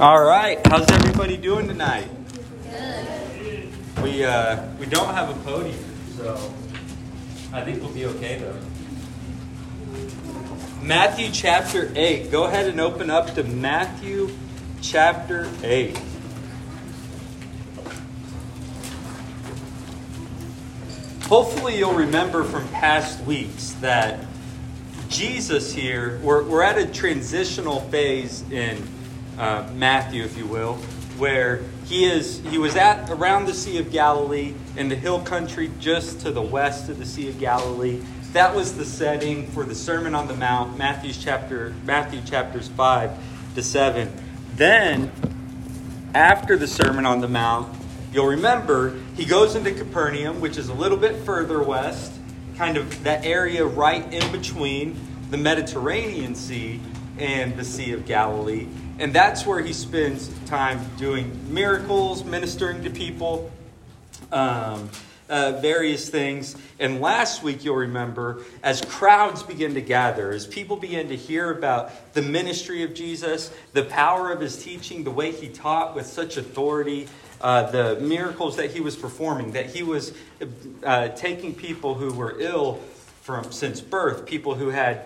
All right, how's everybody doing tonight? Good. We uh, we don't have a podium, so I think we'll be okay though. Matthew chapter eight. Go ahead and open up to Matthew chapter eight. Hopefully, you'll remember from past weeks that Jesus here, we're, we're at a transitional phase in uh, Matthew, if you will, where he is he was at around the Sea of Galilee in the hill country just to the west of the Sea of Galilee. That was the setting for the Sermon on the Mount, Matthew's chapter Matthew chapters five to seven. Then, after the Sermon on the Mount, you'll remember he goes into Capernaum, which is a little bit further west, kind of that area right in between the Mediterranean Sea and the Sea of Galilee. And that's where he spends time doing miracles, ministering to people, um, uh, various things. And last week, you'll remember, as crowds begin to gather, as people begin to hear about the ministry of Jesus, the power of his teaching, the way he taught with such authority, uh, the miracles that he was performing, that he was uh, taking people who were ill from since birth, people who had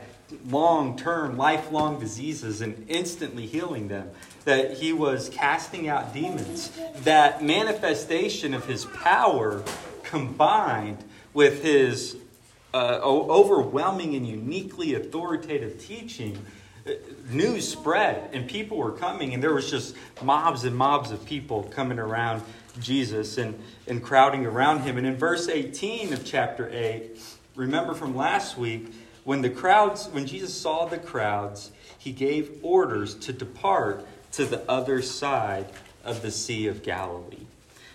long term, lifelong diseases and instantly healing them. That he was casting out demons. That manifestation of his power combined with his uh, overwhelming and uniquely authoritative teaching, uh, news spread and people were coming, and there was just mobs and mobs of people coming around Jesus and, and crowding around him. And in verse 18 of chapter 8, remember from last week, when the crowds, when Jesus saw the crowds, he gave orders to depart to the other side of the Sea of Galilee.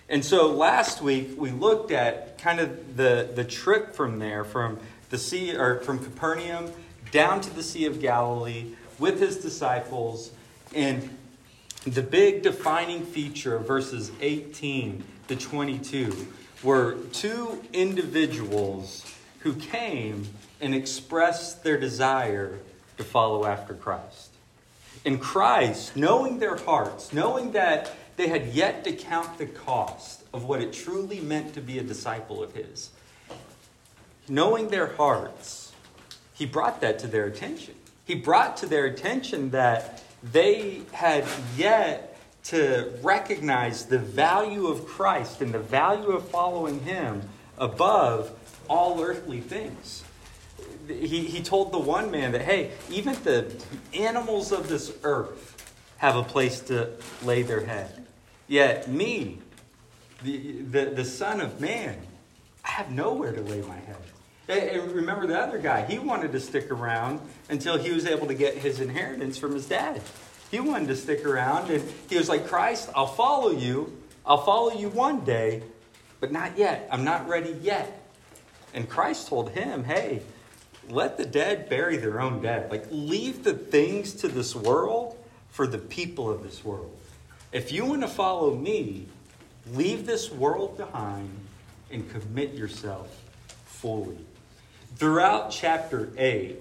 And so last week we looked at kind of the, the trip from there, from the sea or from Capernaum down to the Sea of Galilee with his disciples. And the big defining feature of verses 18 to 22 were two individuals who came and express their desire to follow after Christ. In Christ, knowing their hearts, knowing that they had yet to count the cost of what it truly meant to be a disciple of His, knowing their hearts, He brought that to their attention. He brought to their attention that they had yet to recognize the value of Christ and the value of following Him above all earthly things he, he told the one man that, hey, even the animals of this earth have a place to lay their head. Yet me, the, the, the Son of Man, I have nowhere to lay my head. And remember the other guy, he wanted to stick around until he was able to get his inheritance from his dad. He wanted to stick around, and he was like, Christ, I'll follow you. I'll follow you one day, but not yet. I'm not ready yet. And Christ told him, hey, let the dead bury their own dead. Like, leave the things to this world for the people of this world. If you want to follow me, leave this world behind and commit yourself fully. Throughout chapter 8,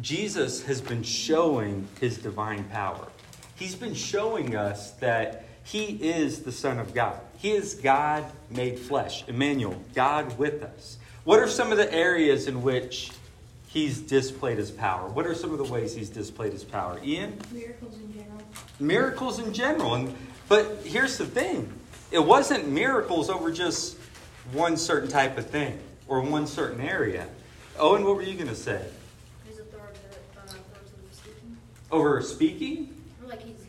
Jesus has been showing his divine power. He's been showing us that he is the Son of God. He is God made flesh, Emmanuel, God with us. What are some of the areas in which he's displayed his power. What are some of the ways he's displayed his power? Ian? Miracles in general. Miracles in general. And, but here's the thing it wasn't miracles over just one certain type of thing or one certain area. Owen, what were you going to say? His authority, uh, speaking. Over speaking? Like he's,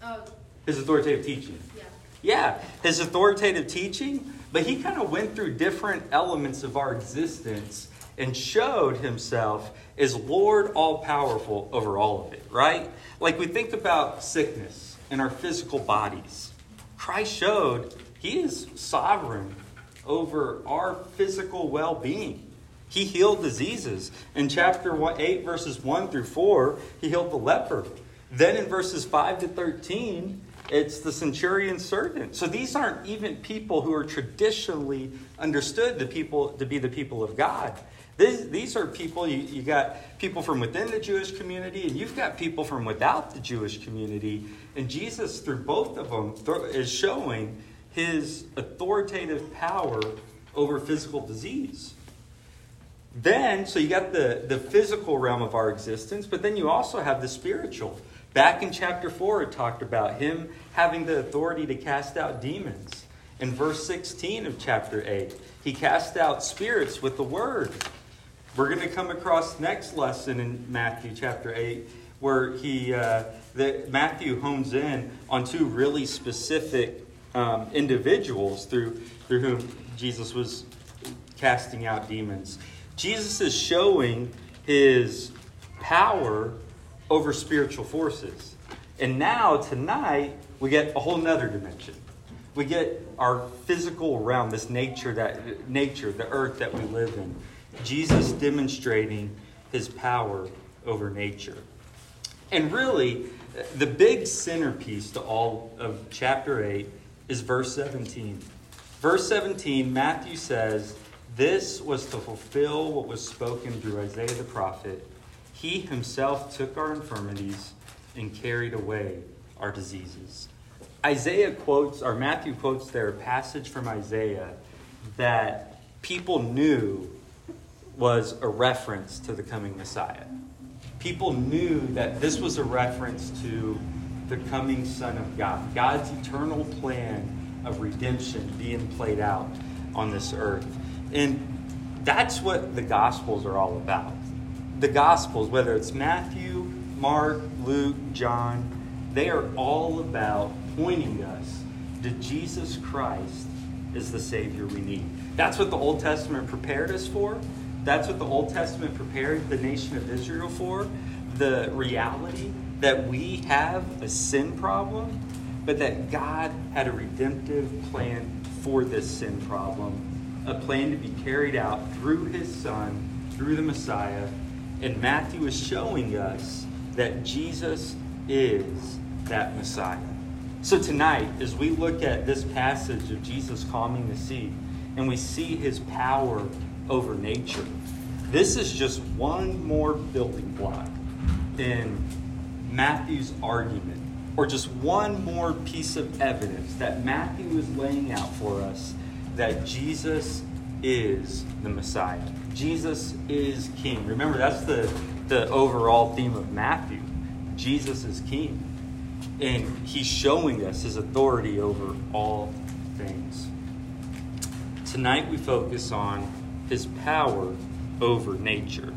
uh, his authoritative teaching. Yeah. Yeah, his authoritative teaching, but he kind of went through different elements of our existence and showed himself as Lord all powerful over all of it, right? Like we think about sickness in our physical bodies. Christ showed he is sovereign over our physical well being. He healed diseases. In chapter 8, verses 1 through 4, he healed the leper. Then in verses 5 to 13, it's the centurion's servant. So these aren't even people who are traditionally understood the people, to be the people of God. This, these are people, you, you got people from within the Jewish community, and you've got people from without the Jewish community. And Jesus, through both of them, th- is showing his authoritative power over physical disease. Then, so you got the, the physical realm of our existence, but then you also have the spiritual. Back in chapter 4, it talked about him having the authority to cast out demons. In verse 16 of chapter 8, he cast out spirits with the word. We're going to come across next lesson in Matthew chapter 8 where he uh, the, Matthew hones in on two really specific um, individuals through through whom Jesus was casting out demons. Jesus is showing his power over spiritual forces. And now, tonight, we get a whole nother dimension. We get our physical realm, this nature that nature, the earth that we live in. Jesus demonstrating his power over nature. And really, the big centerpiece to all of chapter 8 is verse 17. Verse 17, Matthew says, This was to fulfill what was spoken through Isaiah the prophet. He himself took our infirmities and carried away our diseases. Isaiah quotes, or Matthew quotes there a passage from Isaiah that people knew was a reference to the coming Messiah. People knew that this was a reference to the coming Son of God, God's eternal plan of redemption being played out on this earth. And that's what the Gospels are all about. The Gospels, whether it's Matthew, Mark, Luke, John, they are all about pointing us to Jesus Christ as the Savior we need. That's what the Old Testament prepared us for. That's what the Old Testament prepared the nation of Israel for. The reality that we have a sin problem, but that God had a redemptive plan for this sin problem, a plan to be carried out through his Son, through the Messiah. And Matthew is showing us that Jesus is that Messiah. So tonight, as we look at this passage of Jesus calming the sea, and we see his power over nature. This is just one more building block in Matthew's argument, or just one more piece of evidence that Matthew is laying out for us that Jesus is the Messiah. Jesus is King. Remember, that's the, the overall theme of Matthew. Jesus is King. And he's showing us his authority over all things. Tonight we focus on his power over nature.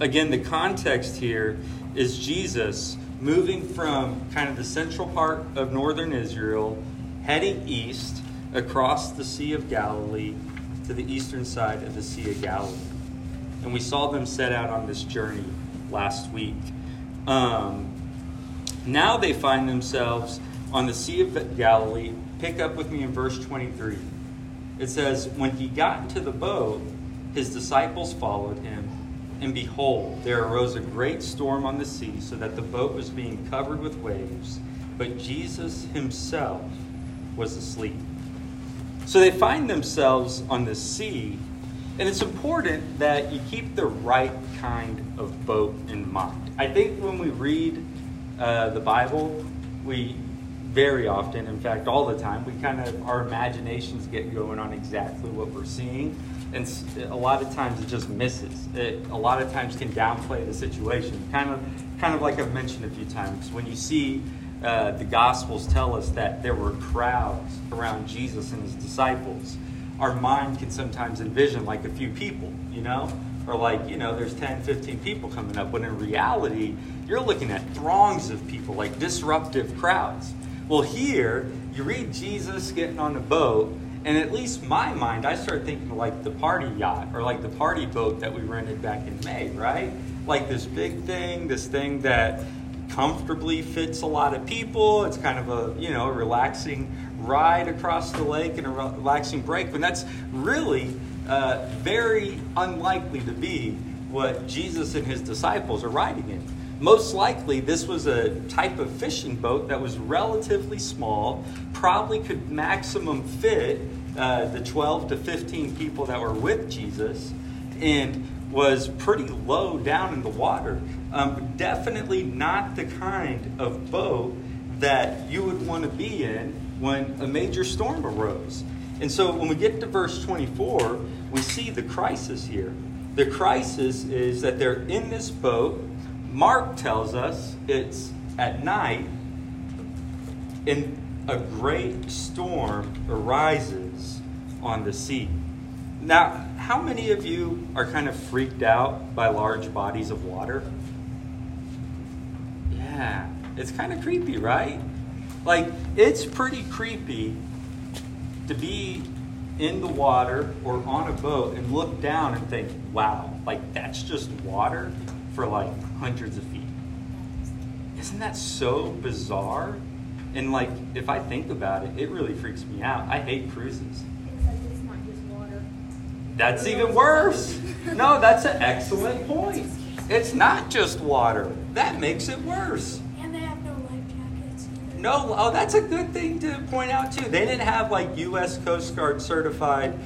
Again, the context here is Jesus moving from kind of the central part of northern Israel, heading east across the Sea of Galilee to the eastern side of the Sea of Galilee. And we saw them set out on this journey last week. Um, now they find themselves on the Sea of Galilee. Pick up with me in verse 23. It says, When he got into the boat, his disciples followed him. And behold, there arose a great storm on the sea, so that the boat was being covered with waves. But Jesus himself was asleep. So they find themselves on the sea, and it's important that you keep the right kind of boat in mind. I think when we read uh, the Bible, we very often, in fact, all the time, we kind of, our imaginations get going on exactly what we're seeing. And a lot of times it just misses. It, a lot of times can downplay the situation. Kind of, kind of like I've mentioned a few times, when you see uh, the Gospels tell us that there were crowds around Jesus and his disciples, our mind can sometimes envision like a few people, you know? Or like, you know, there's 10, 15 people coming up, when in reality, you're looking at throngs of people, like disruptive crowds. Well, here, you read Jesus getting on a boat, and at least my mind, I start thinking like the party yacht or like the party boat that we rented back in May, right? Like this big thing, this thing that comfortably fits a lot of people. It's kind of a, you know, relaxing ride across the lake and a relaxing break. But that's really uh, very unlikely to be what Jesus and his disciples are riding in. Most likely, this was a type of fishing boat that was relatively small, probably could maximum fit uh, the 12 to 15 people that were with Jesus and was pretty low down in the water. Um, definitely not the kind of boat that you would want to be in when a major storm arose. And so when we get to verse 24, we see the crisis here. The crisis is that they're in this boat. Mark tells us it's at night, and a great storm arises on the sea. Now, how many of you are kind of freaked out by large bodies of water? Yeah, it's kind of creepy, right? Like, it's pretty creepy to be in the water or on a boat and look down and think, wow, like that's just water for like hundreds of feet. Isn't that so bizarre? And like, if I think about it, it really freaks me out. I hate cruises. Except it's not just water. That's even worse. No, that's an excellent point. It's not just water. That makes it worse. And they have no life jackets either. No, oh, that's a good thing to point out too. They didn't have like U.S. Coast Guard certified.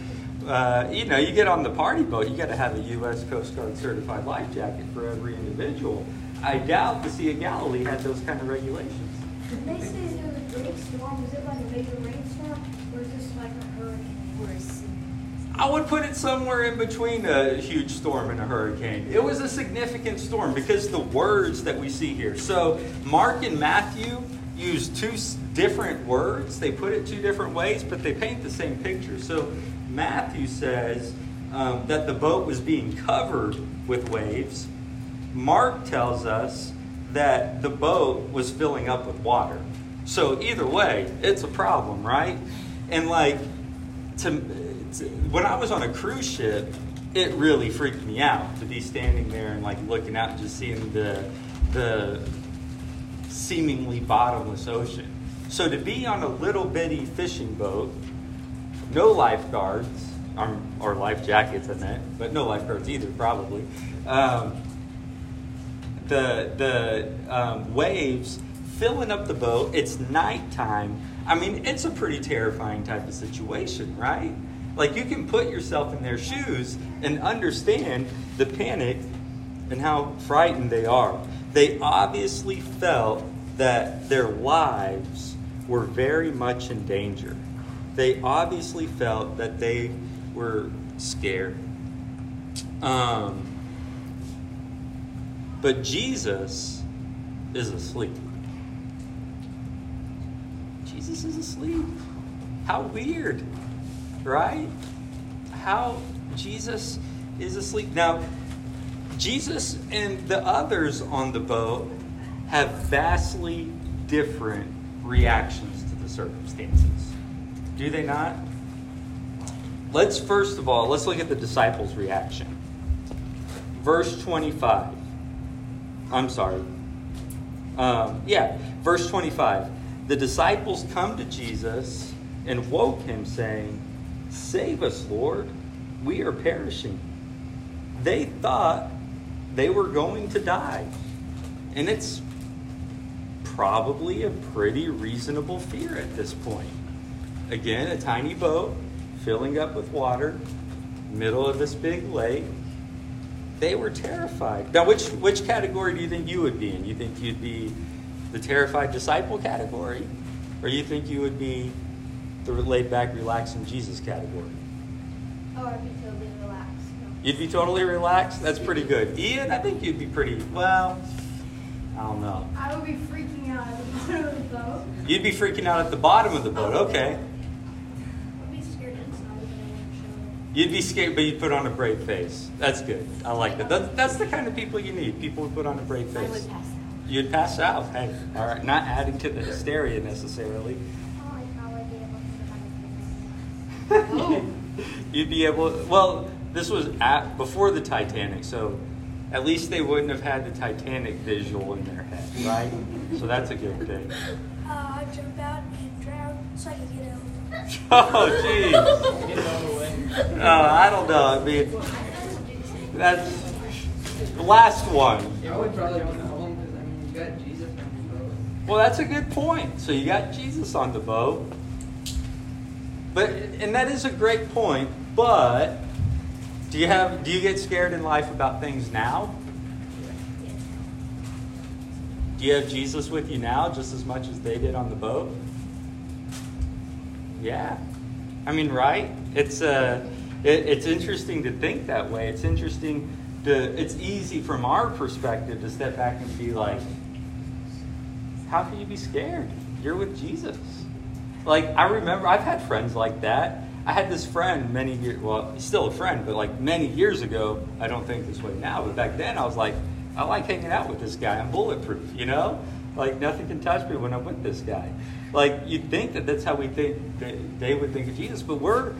Uh, you know, you get on the party boat, you got to have a U.S. Coast Guard certified life jacket for every individual. I doubt the Sea of Galilee had those kind of regulations. Did they say there was a great storm? Was it like a major rainstorm? Or is this like a hurricane? Or a sea? I would put it somewhere in between a huge storm and a hurricane. It was a significant storm because the words that we see here. So, Mark and Matthew use two different words. They put it two different ways, but they paint the same picture. So, Matthew says um, that the boat was being covered with waves. Mark tells us that the boat was filling up with water. So, either way, it's a problem, right? And like, to, to when I was on a cruise ship, it really freaked me out to be standing there and like looking out and just seeing the the seemingly bottomless ocean. So to be on a little bitty fishing boat, no lifeguards um, or life jackets, I meant, but no lifeguards either, probably. Um, the the um, waves filling up the boat. It's nighttime. I mean, it's a pretty terrifying type of situation, right? Like you can put yourself in their shoes and understand the panic and how frightened they are. They obviously felt that their lives were very much in danger. They obviously felt that they were scared. Um, but Jesus is asleep. Jesus is asleep. How weird, right? How Jesus is asleep. Now, Jesus and the others on the boat have vastly different reactions to the circumstances. Do they not? Let's first of all, let's look at the disciples' reaction. Verse 25. I'm sorry. Um, yeah, verse 25. The disciples come to Jesus and woke him, saying, Save us, Lord. We are perishing. They thought they were going to die. And it's probably a pretty reasonable fear at this point. Again, a tiny boat filling up with water, middle of this big lake. They were terrified. Now, which, which category do you think you would be in? You think you'd be the terrified disciple category? Or you think you would be the laid back, relaxing Jesus category? Oh, I'd be totally relaxed. No. You'd be totally relaxed? That's pretty good. Ian, I think you'd be pretty, well, I don't know. I would be freaking out at the bottom of the boat. You'd be freaking out at the bottom of the boat, oh, okay. I'd be scared inside, but I wouldn't show You'd be scared, but you'd put on a brave face. That's good. I like that. That's, that's the kind of people you need. People who put on a brave I face. would pass out. You'd pass out. Hey, all right. Not adding to the hysteria necessarily. it. I don't like how I'd be able to kind of You'd be able. Well, this was at before the Titanic, so at least they wouldn't have had the Titanic visual in their head, right? So that's a good thing. Uh, I'd jump out and drown so I could get out. Oh, jeez. Get it all the way. Uh, I don't know. I mean, that's the last one. I would probably want to home because I mean you got Jesus on the boat. Well, that's a good point. So you got Jesus on the boat. But and that is a great point. But do you have do you get scared in life about things now? Do you have Jesus with you now just as much as they did on the boat? Yeah. I mean, right? It's uh, it, it's interesting to think that way. It's interesting to. It's easy from our perspective to step back and be like, "How can you be scared? You're with Jesus." Like I remember, I've had friends like that. I had this friend many years. Well, he's still a friend, but like many years ago, I don't think this way now. But back then, I was like, I like hanging out with this guy. I'm bulletproof, you know. Like nothing can touch me when I'm with this guy. Like you'd think that that's how we think they would think of Jesus, but we're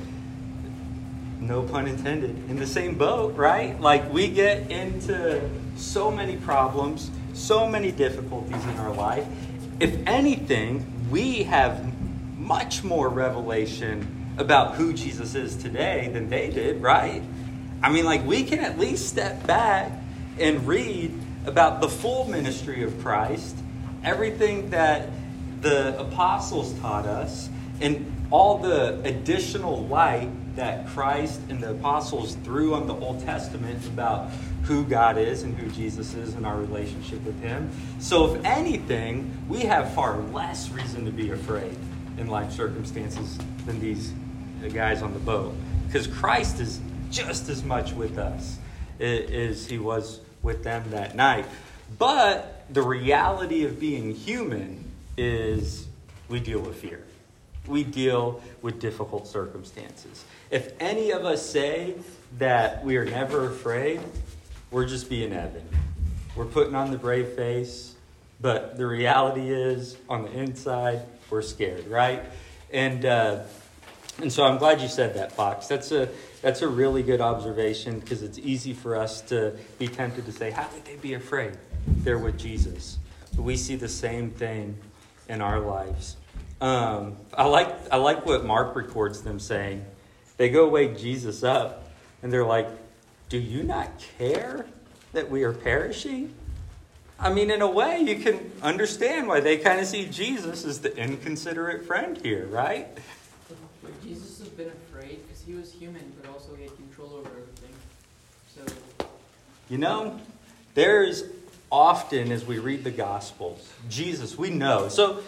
no pun intended in the same boat, right? Like we get into so many problems, so many difficulties in our life. If anything, we have much more revelation about who Jesus is today than they did, right? I mean, like we can at least step back and read about the full ministry of Christ, everything that the apostles taught us, and all the additional light that Christ and the apostles threw on the Old Testament about who God is and who Jesus is and our relationship with Him. So, if anything, we have far less reason to be afraid in life circumstances than these guys on the boat. Because Christ is just as much with us as He was with them that night. But the reality of being human is we deal with fear. We deal with difficult circumstances. If any of us say that we are never afraid, we're just being Evan. We're putting on the brave face, but the reality is, on the inside, we're scared, right? And uh, and so I'm glad you said that, Fox. That's a that's a really good observation because it's easy for us to be tempted to say, "How could they be afraid? They're with Jesus." But we see the same thing in our lives. Um, I like I like what Mark records them saying. They go wake Jesus up, and they're like, "Do you not care that we are perishing?" I mean, in a way, you can understand why they kind of see Jesus as the inconsiderate friend here, right? But Jesus has been afraid because he was human, but also he had control over everything. So, You know, there's often as we read the Gospels, Jesus, we know. So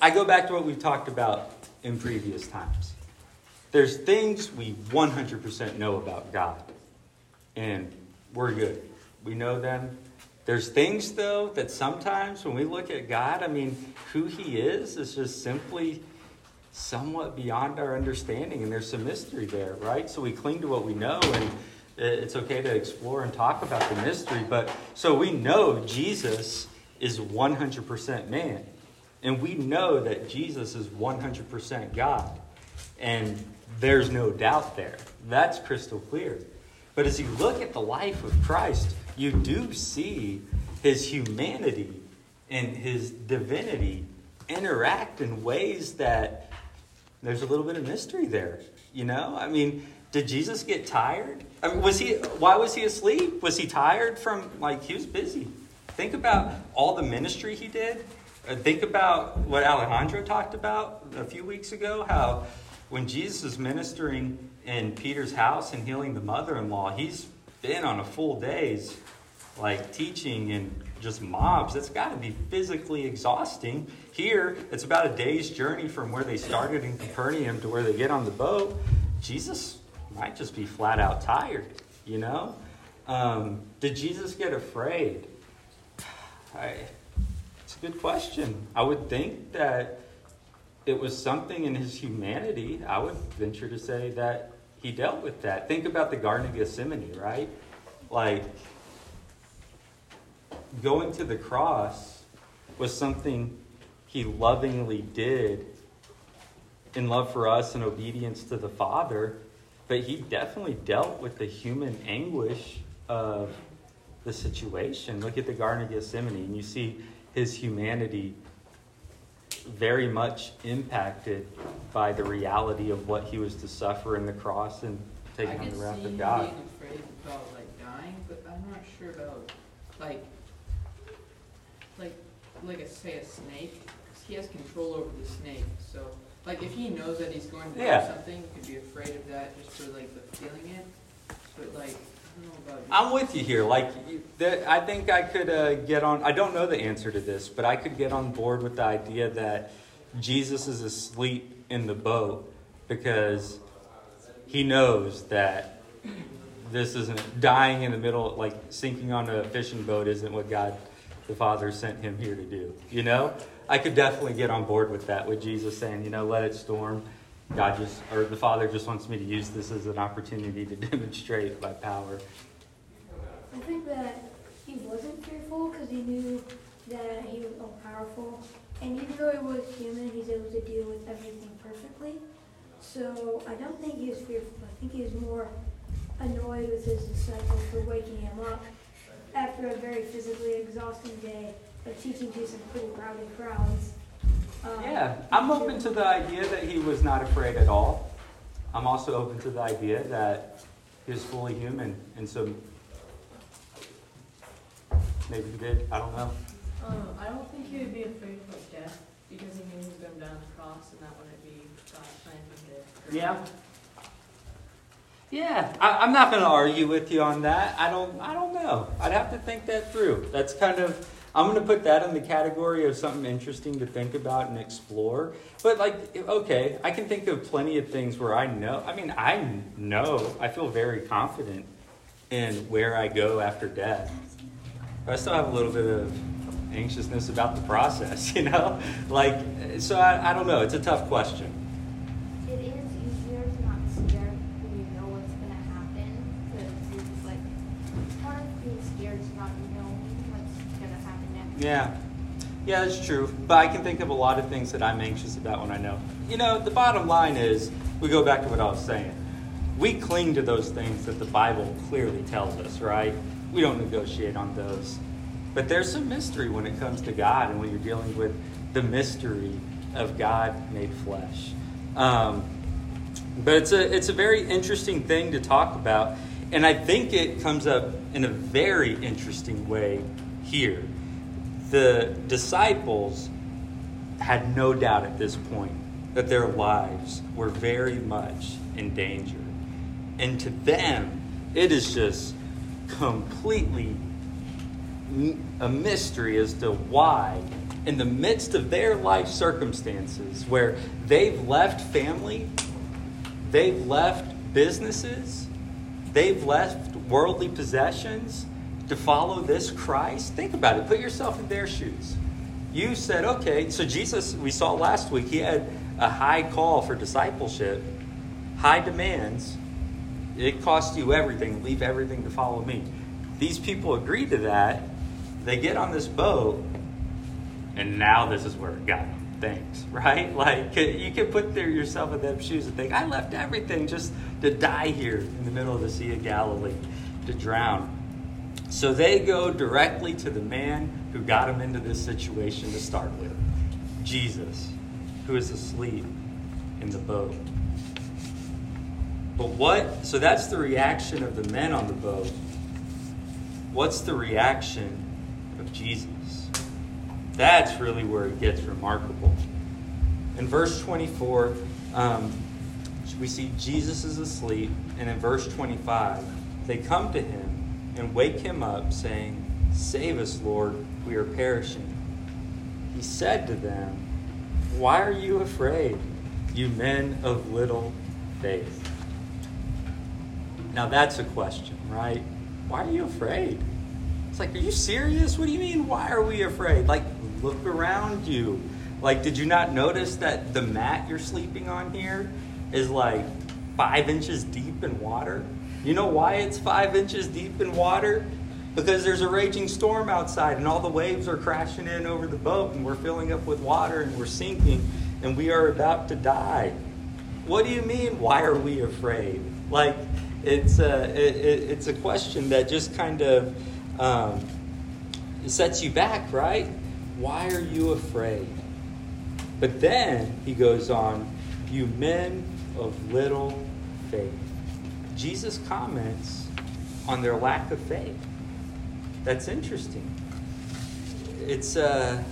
I go back to what we've talked about in previous times. There's things we 100% know about God, and we're good. We know them. There's things, though, that sometimes when we look at God, I mean, who He is is just simply somewhat beyond our understanding, and there's some mystery there, right? So we cling to what we know, and it's okay to explore and talk about the mystery. But so we know Jesus is 100% man, and we know that Jesus is 100% God, and there's no doubt there. That's crystal clear. But as you look at the life of Christ, you do see his humanity and his divinity interact in ways that there's a little bit of mystery there. You know, I mean, did Jesus get tired? I mean, was he? Why was he asleep? Was he tired from like he was busy? Think about all the ministry he did. Uh, think about what Alejandro talked about a few weeks ago. How when Jesus is ministering in Peter's house and healing the mother-in-law, he's been on a full day's like teaching and just mobs. That's got to be physically exhausting. Here, it's about a day's journey from where they started in Capernaum to where they get on the boat. Jesus might just be flat out tired, you know? Um, did Jesus get afraid? I, it's a good question. I would think that it was something in his humanity. I would venture to say that he dealt with that. Think about the Garden of Gethsemane, right? Like, going to the cross was something he lovingly did in love for us and obedience to the Father, but he definitely dealt with the human anguish of the situation. Look at the Garden of Gethsemane, and you see his humanity very much impacted by the reality of what he was to suffer in the cross and taking on the wrath see of God. being afraid about like dying, but I'm not sure about like like like a say a snake. he has control over the snake, so Like if he knows that he's going to Yeah. do something, he could be afraid of that just for like the feeling it. But like, I don't know about. I'm with you here. Like, you- the, I think I could uh, get on. I don't know the answer to this, but I could get on board with the idea that Jesus is asleep in the boat because he knows that this isn't dying in the middle, like sinking on a fishing boat, isn't what God the Father sent him here to do. You know, I could definitely get on board with that. With Jesus saying, you know, let it storm. God just, or the Father just wants me to use this as an opportunity to demonstrate my power. I think that he wasn't fearful because he knew that he was all powerful. And even though he was human, he's able to deal with everything perfectly. So I don't think he was fearful. I think he was more annoyed with his disciples for waking him up after a very physically exhausting day of teaching to some pretty rowdy crowds. Um, Yeah, I'm open to the idea that he was not afraid at all. I'm also open to the idea that he was fully human, and so maybe he did. I don't know. Um, I don't think he would be afraid of death because he knew he was going down the cross and that wouldn't be God's plan for him. Yeah. Yeah, I, I'm not going to argue with you on that. I don't. I don't know. I'd have to think that through. That's kind of. I'm going to put that in the category of something interesting to think about and explore. But like, okay, I can think of plenty of things where I know. I mean, I know. I feel very confident in where I go after death. But I still have a little bit of anxiousness about the process. You know, like, so I, I don't know. It's a tough question. It is easier to not be scared when you know what's gonna happen, because you're just like, it's hard being scared to not know what's gonna happen next. Yeah. Yeah, that's true. But I can think of a lot of things that I'm anxious about when I know. You know, the bottom line is we go back to what I was saying. We cling to those things that the Bible clearly tells us, right? We don't negotiate on those. But there's some mystery when it comes to God and when you're dealing with the mystery of God made flesh. Um, but it's a, it's a very interesting thing to talk about. And I think it comes up in a very interesting way here. The disciples had no doubt at this point that their lives were very much in danger. And to them, it is just completely a mystery as to why, in the midst of their life circumstances, where they've left family, they've left businesses, they've left worldly possessions to follow this Christ. Think about it. Put yourself in their shoes. You said, okay, so Jesus, we saw last week, he had a high call for discipleship, high demands. It cost you everything. Leave everything to follow me. These people agree to that. They get on this boat, and now this is where it got them. things, right? Like you can put there yourself in them shoes and think, I left everything just to die here in the middle of the Sea of Galilee, to drown. So they go directly to the man who got him into this situation to start with, Jesus, who is asleep in the boat. But what? So that's the reaction of the men on the boat. What's the reaction of Jesus? That's really where it gets remarkable. In verse 24, um, we see Jesus is asleep, and in verse 25, they come to him and wake him up, saying, Save us, Lord, we are perishing. He said to them, Why are you afraid, you men of little faith? Now that's a question, right? Why are you afraid? It's like, are you serious? What do you mean, why are we afraid? Like, look around you. Like, did you not notice that the mat you're sleeping on here is like five inches deep in water? You know why it's five inches deep in water? Because there's a raging storm outside and all the waves are crashing in over the boat and we're filling up with water and we're sinking and we are about to die. What do you mean, why are we afraid? Like, it's a, it, it, it's a question that just kind of um, sets you back, right? Why are you afraid? But then he goes on, you men of little faith. Jesus comments on their lack of faith. That's interesting. It's uh,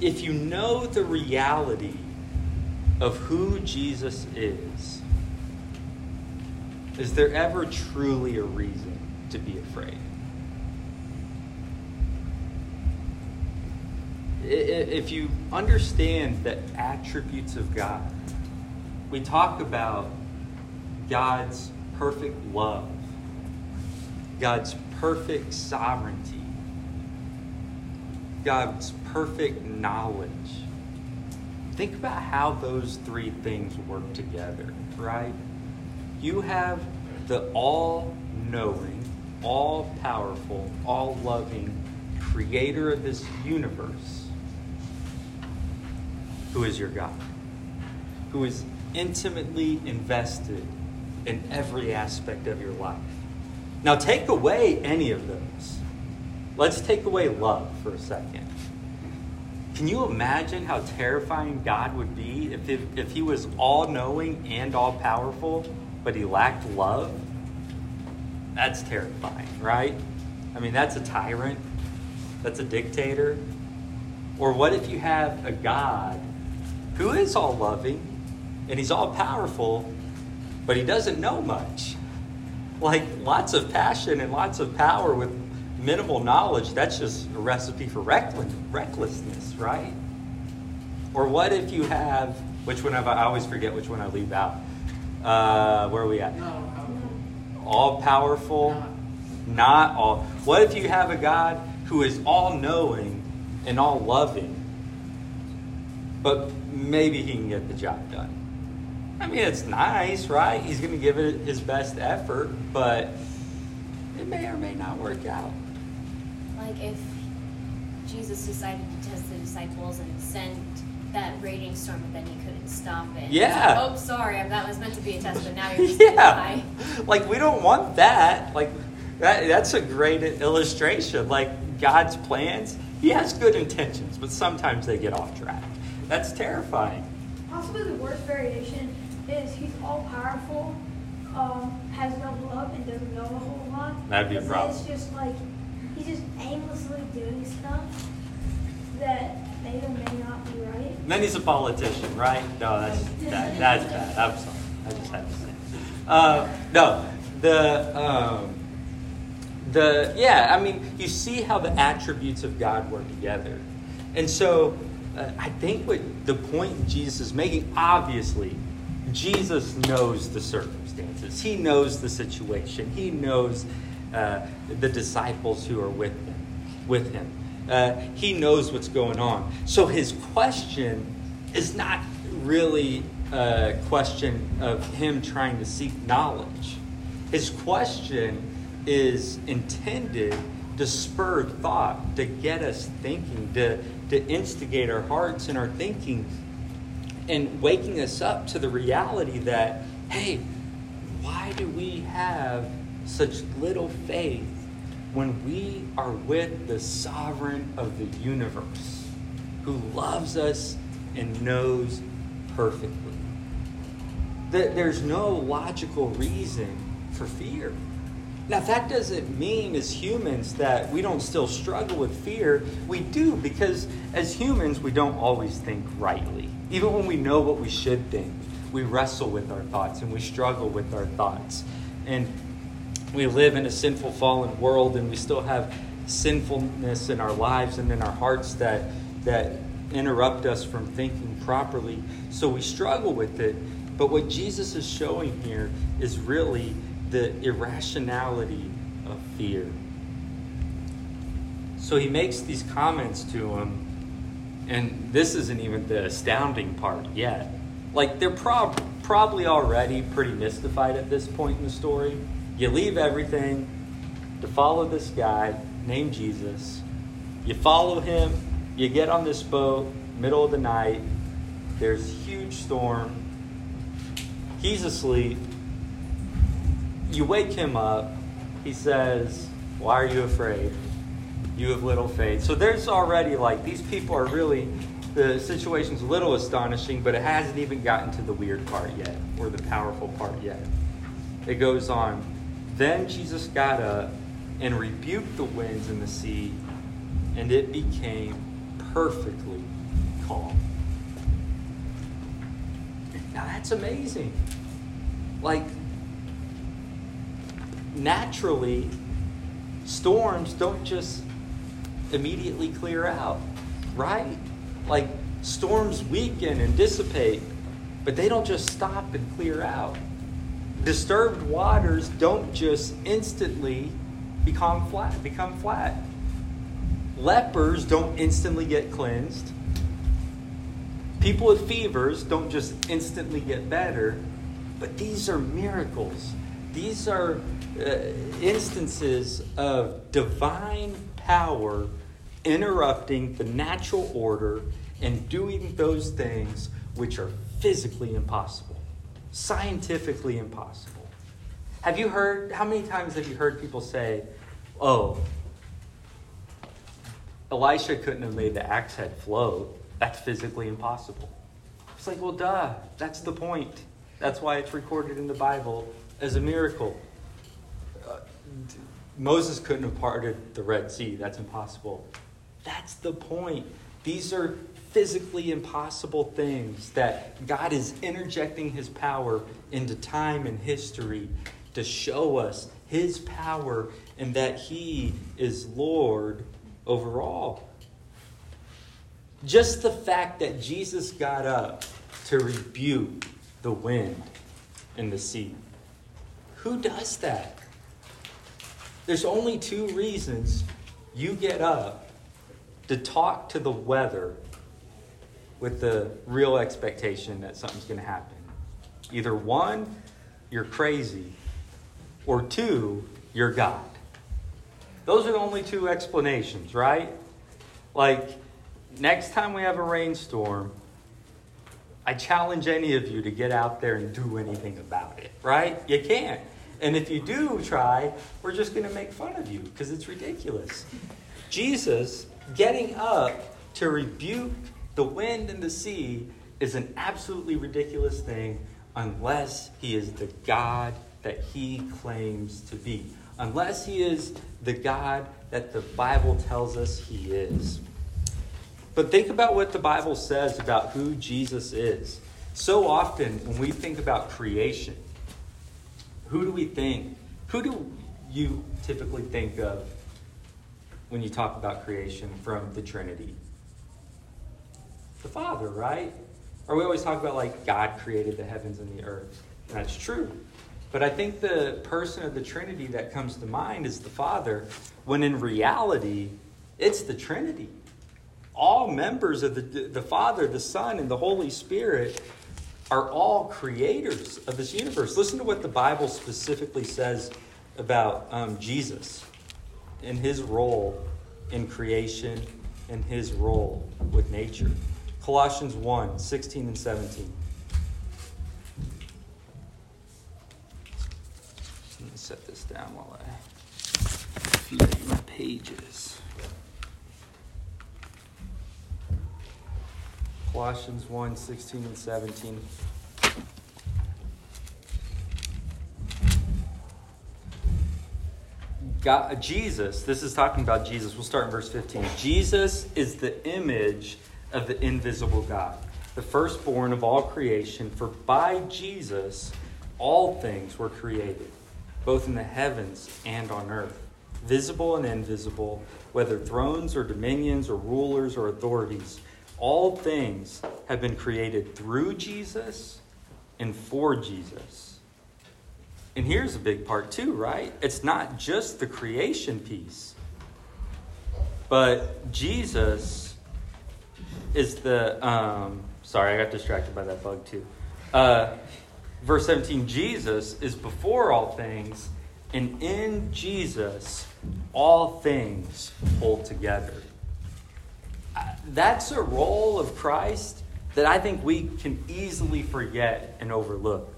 if you know the reality of who Jesus is, is there ever truly a reason to be afraid? If you understand the attributes of God, we talk about God's perfect love, God's perfect sovereignty, God's perfect knowledge. Think about how those three things work together, right? You have the all knowing, all powerful, all loving creator of this universe, who is your God, who is intimately invested in every aspect of your life. Now, take away any of those. Let's take away love for a second. Can you imagine how terrifying God would be if, if, if he was all knowing and all powerful, but he lacked love? That's terrifying, right? I mean, that's a tyrant, that's a dictator. Or what if you have a God who is all loving and he's all powerful, but he doesn't know much? Like lots of passion and lots of power with minimal knowledge, that's just a recipe for recklessness, right? Or what if you have, which one have I, I always forget which one I leave out. Uh, where are we at? All powerful, not all. What if you have a God who is all knowing and all loving, but maybe he can get the job done? I mean, it's nice, right? He's going to give it his best effort, but it may or may not work out. Like if Jesus decided to test the disciples and sent that raging storm, but then he couldn't stop it. Yeah. Like, oh, sorry, that was meant to be a test, but now you're just yeah. die. Like we don't want that. Like that, that's a great illustration. Like God's plans, He has good intentions, but sometimes they get off track. That's terrifying. Possibly the worst variation is he's all powerful, um, has no love, and doesn't know a whole lot. That'd be a problem. It's just like he's just aimlessly doing stuff that may or may not be right. And then he's a politician, right? No, that's that, that's bad. I'm sorry. I just had to say. it. Uh, no, the um, the yeah. I mean, you see how the attributes of God work together, and so uh, I think what the point Jesus is making, obviously, Jesus knows the circumstances. He knows the situation. He knows uh, the disciples who are with him. With him, uh, he knows what's going on. So his question is not really a question of him trying to seek knowledge. His question is intended to spur thought, to get us thinking, to, to instigate our hearts and our thinking, and waking us up to the reality that, hey, why do we have such little faith when we are with the sovereign of the universe who loves us and knows perfectly? That there's no logical reason for fear. Now, that doesn't mean as humans that we don't still struggle with fear. We do, because as humans, we don't always think rightly. Even when we know what we should think, we wrestle with our thoughts and we struggle with our thoughts. And we live in a sinful, fallen world, and we still have sinfulness in our lives and in our hearts that, that interrupt us from thinking properly. So we struggle with it. But what Jesus is showing here is really the irrationality of fear. So he makes these comments to him, and this isn't even the astounding part yet. Like, they're prob- probably already pretty mystified at this point in the story. You leave everything to follow this guy named Jesus. You follow him, you get on this boat, middle of the night, there's a huge storm. He's asleep you wake him up. He says, Why are you afraid? You have little faith. So there's already like, these people are really, the situation's a little astonishing, but it hasn't even gotten to the weird part yet, or the powerful part yet. It goes on. Then Jesus got up and rebuked the winds and the sea, and it became perfectly calm. Now that's amazing. Like, naturally, storms don't just immediately clear out, right? Like, storms weaken and dissipate, but they don't just stop and clear out. Disturbed waters don't just instantly become flat, become flat. Lepers don't instantly get cleansed. People with fevers don't just instantly get better, but these are miracles. These are uh, instances of divine power interrupting the natural order and doing those things which are physically impossible, scientifically impossible. Have you heard, how many times have you heard people say, oh, Elisha couldn't have made the axe head float? That's physically impossible. It's like, well, duh, that's the point. That's why it's recorded in the Bible as a miracle. Uh, Moses couldn't have parted the Red Sea. That's impossible. That's the point. These are physically impossible things that God is interjecting his power into time and history to show us his power and that he is Lord over all. Just the fact that Jesus got up to rebuke the wind and the sea. Who does that? There's only two reasons you get up to talk to the weather with the real expectation that something's going to happen. Either one, you're crazy, or two, you're God. Those are the only two explanations, right? Like, next time we have a rainstorm, I challenge any of you to get out there and do anything about it, right? You can't. And if you do try, we're just going to make fun of you because it's ridiculous. Jesus getting up to rebuke the wind and the sea is an absolutely ridiculous thing unless he is the God that he claims to be. Unless he is the God that the Bible tells us he is. But think about what the Bible says about who Jesus is. So often, when we think about creation, who do we think? Who do you typically think of when you talk about creation from the Trinity? The Father, right? Or we always talk about like God created the heavens and the earth. And that's true. But I think the person of the Trinity that comes to mind is the Father, when in reality, it's the Trinity. All members of the, the Father, the Son, and the Holy Spirit are all creators of this universe. Listen to what the Bible specifically says about um, Jesus and his role in creation and his role with nature. Colossians 1 16 and 17. Let me set this down while I flip my pages. Colossians 1 16 and 17. God, uh, Jesus, this is talking about Jesus. We'll start in verse 15. Jesus is the image of the invisible God, the firstborn of all creation, for by Jesus all things were created, both in the heavens and on earth, visible and invisible, whether thrones or dominions or rulers or authorities. All things have been created through Jesus and for Jesus. And here's a big part, too, right? It's not just the creation piece, but Jesus is the. Um, sorry, I got distracted by that bug, too. Uh, verse 17 Jesus is before all things, and in Jesus, all things hold together. Uh, that's a role of Christ that I think we can easily forget and overlook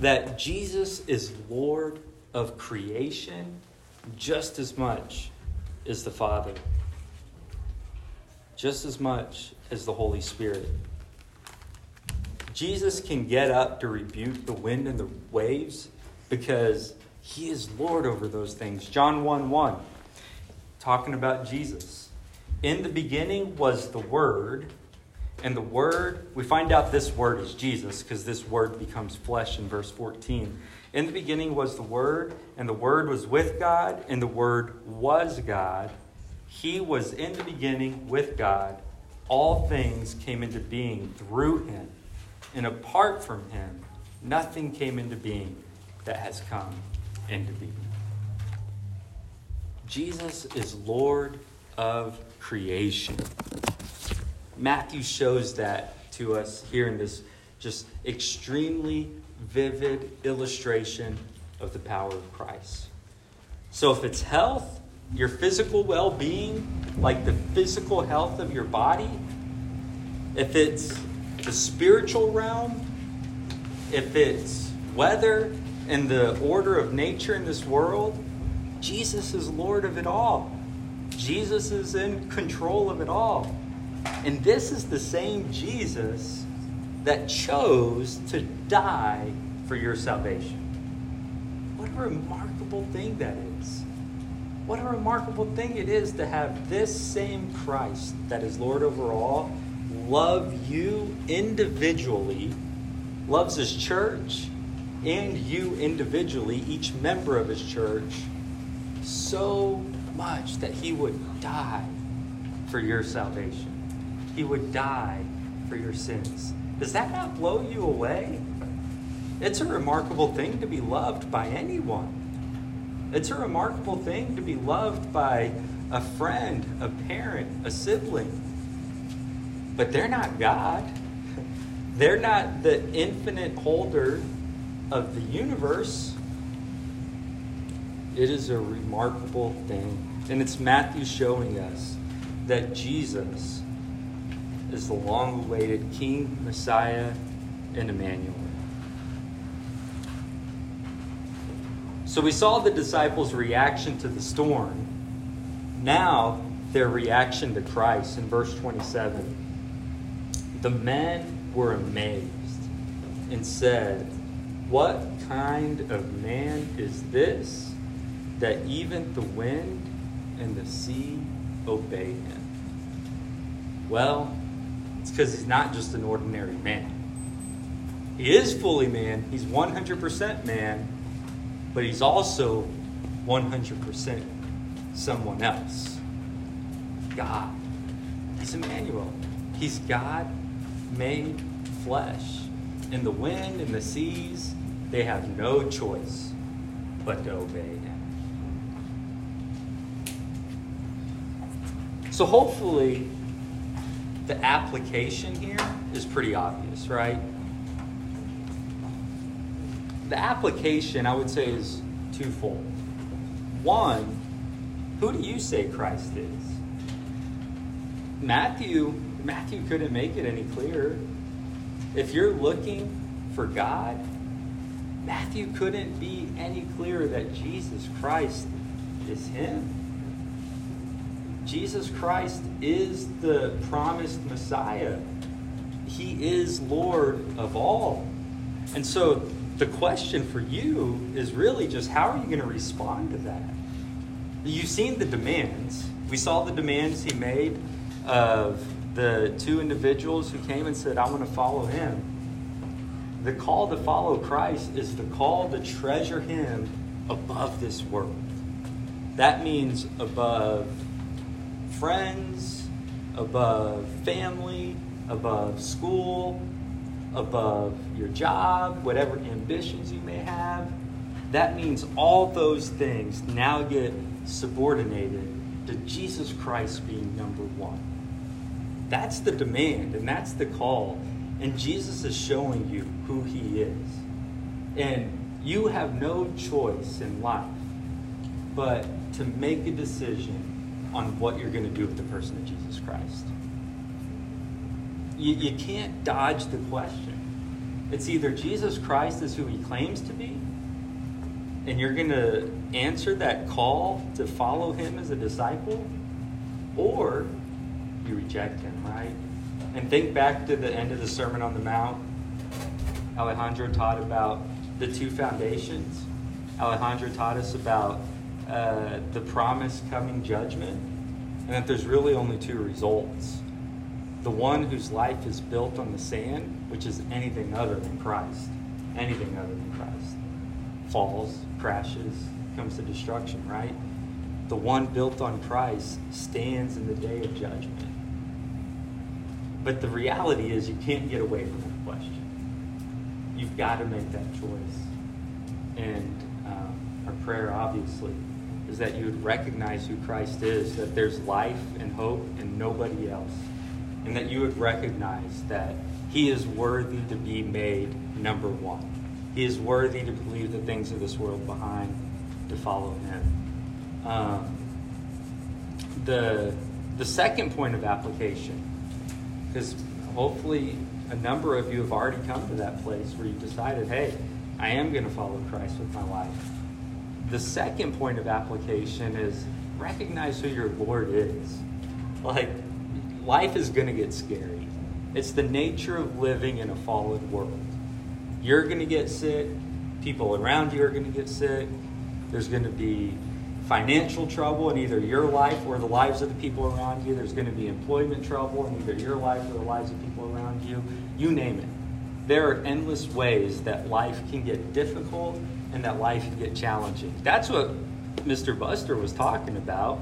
that Jesus is Lord of creation just as much as the Father, just as much as the Holy Spirit. Jesus can get up to rebuke the wind and the waves because he is Lord over those things. John 1 1, talking about Jesus. In the beginning was the Word, and the Word, we find out this Word is Jesus because this Word becomes flesh in verse 14. In the beginning was the Word, and the Word was with God, and the Word was God. He was in the beginning with God. All things came into being through him, and apart from him, nothing came into being that has come into being. Jesus is Lord of creation. Matthew shows that to us here in this just extremely vivid illustration of the power of Christ. So, if it's health, your physical well being, like the physical health of your body, if it's the spiritual realm, if it's weather and the order of nature in this world, Jesus is Lord of it all. Jesus is in control of it all. And this is the same Jesus that chose to die for your salvation. What a remarkable thing that is. What a remarkable thing it is to have this same Christ that is Lord over all love you individually, loves his church, and you individually, each member of his church, so much that he would die for your salvation. He would die for your sins. Does that not blow you away? It's a remarkable thing to be loved by anyone. It's a remarkable thing to be loved by a friend, a parent, a sibling. But they're not God. They're not the infinite holder of the universe. It is a remarkable thing. And it's Matthew showing us that Jesus is the long awaited King, Messiah, and Emmanuel. So we saw the disciples' reaction to the storm. Now, their reaction to Christ in verse 27. The men were amazed and said, What kind of man is this that even the wind and the sea obey him? Well, it's because he's not just an ordinary man. He is fully man, he's 100% man, but he's also 100% someone else. God. He's Emmanuel. He's God made flesh. And the wind and the seas, they have no choice but to obey him. So hopefully, the application here is pretty obvious, right? The application, I would say, is twofold. One, who do you say Christ is? Matthew, Matthew couldn't make it any clearer. If you're looking for God, Matthew couldn't be any clearer that Jesus Christ is Him. Jesus Christ is the promised Messiah. He is Lord of all. And so the question for you is really just how are you going to respond to that? You've seen the demands. We saw the demands he made of the two individuals who came and said, I want to follow him. The call to follow Christ is the call to treasure him above this world. That means above friends, above family, above school, above your job, whatever ambitions you may have. That means all those things now get subordinated to Jesus Christ being number one. That's the demand and that's the call. And Jesus is showing you who he is. And you have no choice in life but to make a decision on what you're going to do with the person of Jesus Christ. You, you can't dodge the question. It's either Jesus Christ is who he claims to be, and you're going to answer that call to follow him as a disciple, or you reject him, right? And think back to the end of the Sermon on the Mount. Alejandro taught about the two foundations. Alejandro taught us about uh, the promised coming judgment, and that there's really only two results the one whose life is built on the sand, which is anything other than Christ, anything other than Christ, falls, crashes, comes to destruction, right? The one built on Christ stands in the day of judgment. But the reality is, you can't get away from that question. You've got to make that choice. And um, our prayer, obviously, is that you would recognize who Christ is, that there's life and hope in nobody else, and that you would recognize that He is worthy to be made number one. He is worthy to leave the things of this world behind to follow Him. Um, the the second point of application, because hopefully a number of you have already come to that place where you've decided, hey, I am going to follow Christ with my life. The second point of application is recognize who your Lord is. Like, life is going to get scary. It's the nature of living in a fallen world. You're going to get sick. People around you are going to get sick. There's going to be financial trouble in either your life or the lives of the people around you. There's going to be employment trouble in either your life or the lives of people around you. You name it. There are endless ways that life can get difficult and that life can get challenging. That's what Mr. Buster was talking about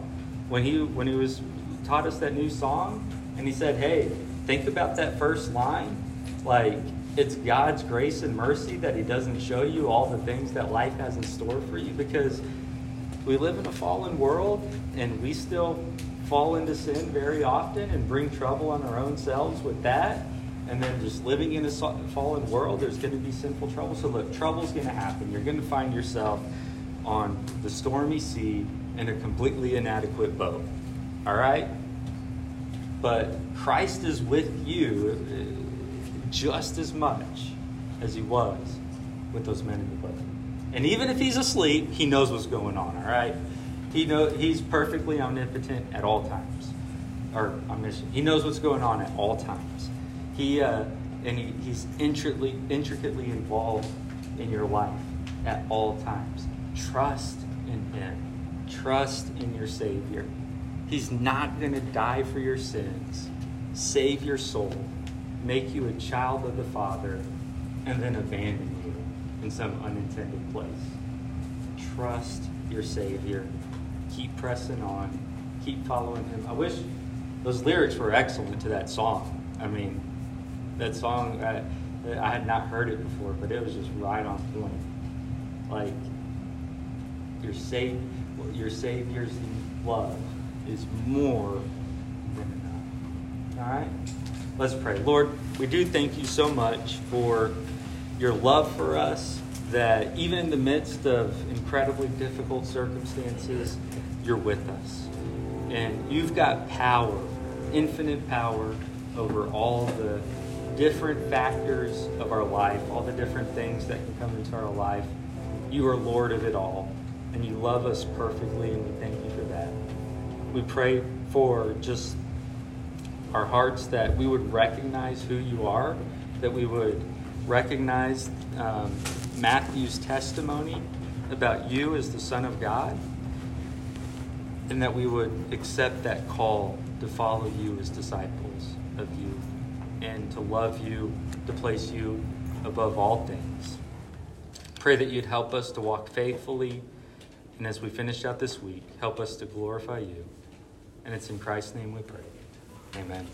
when he when he was taught us that new song and he said, "Hey, think about that first line. Like it's God's grace and mercy that he doesn't show you all the things that life has in store for you because we live in a fallen world and we still fall into sin very often and bring trouble on our own selves with that. And then just living in a fallen world, there's going to be sinful trouble. So, look, trouble's going to happen. You're going to find yourself on the stormy sea in a completely inadequate boat. All right? But Christ is with you uh, just as much as he was with those men in the boat. And even if he's asleep, he knows what's going on, all right? He know he's perfectly omnipotent at all times. Or omniscient. He knows what's going on at all times. He uh, and he, he's intricately intricately involved in your life at all times. Trust in him. Trust in your Savior. He's not going to die for your sins, save your soul, make you a child of the Father, and then abandon you in some unintended place. Trust your Savior. Keep pressing on. Keep following Him. I wish those lyrics were excellent to that song. I mean, that song, I, I had not heard it before, but it was just right on point. Like, your, your Savior's love is more than enough. All right? Let's pray. Lord, we do thank you so much for your love for us, that even in the midst of incredibly difficult circumstances, you're with us. And you've got power, infinite power, over all the different factors of our life, all the different things that can come into our life. You are Lord of it all, and you love us perfectly, and we thank you for that. We pray for just our hearts that we would recognize who you are, that we would recognize um, Matthew's testimony about you as the Son of God, and that we would accept that call to follow you as disciples of you and to love you, to place you above all things. Pray that you'd help us to walk faithfully, and as we finish out this week, help us to glorify you. And it's in Christ's name we pray. Amen.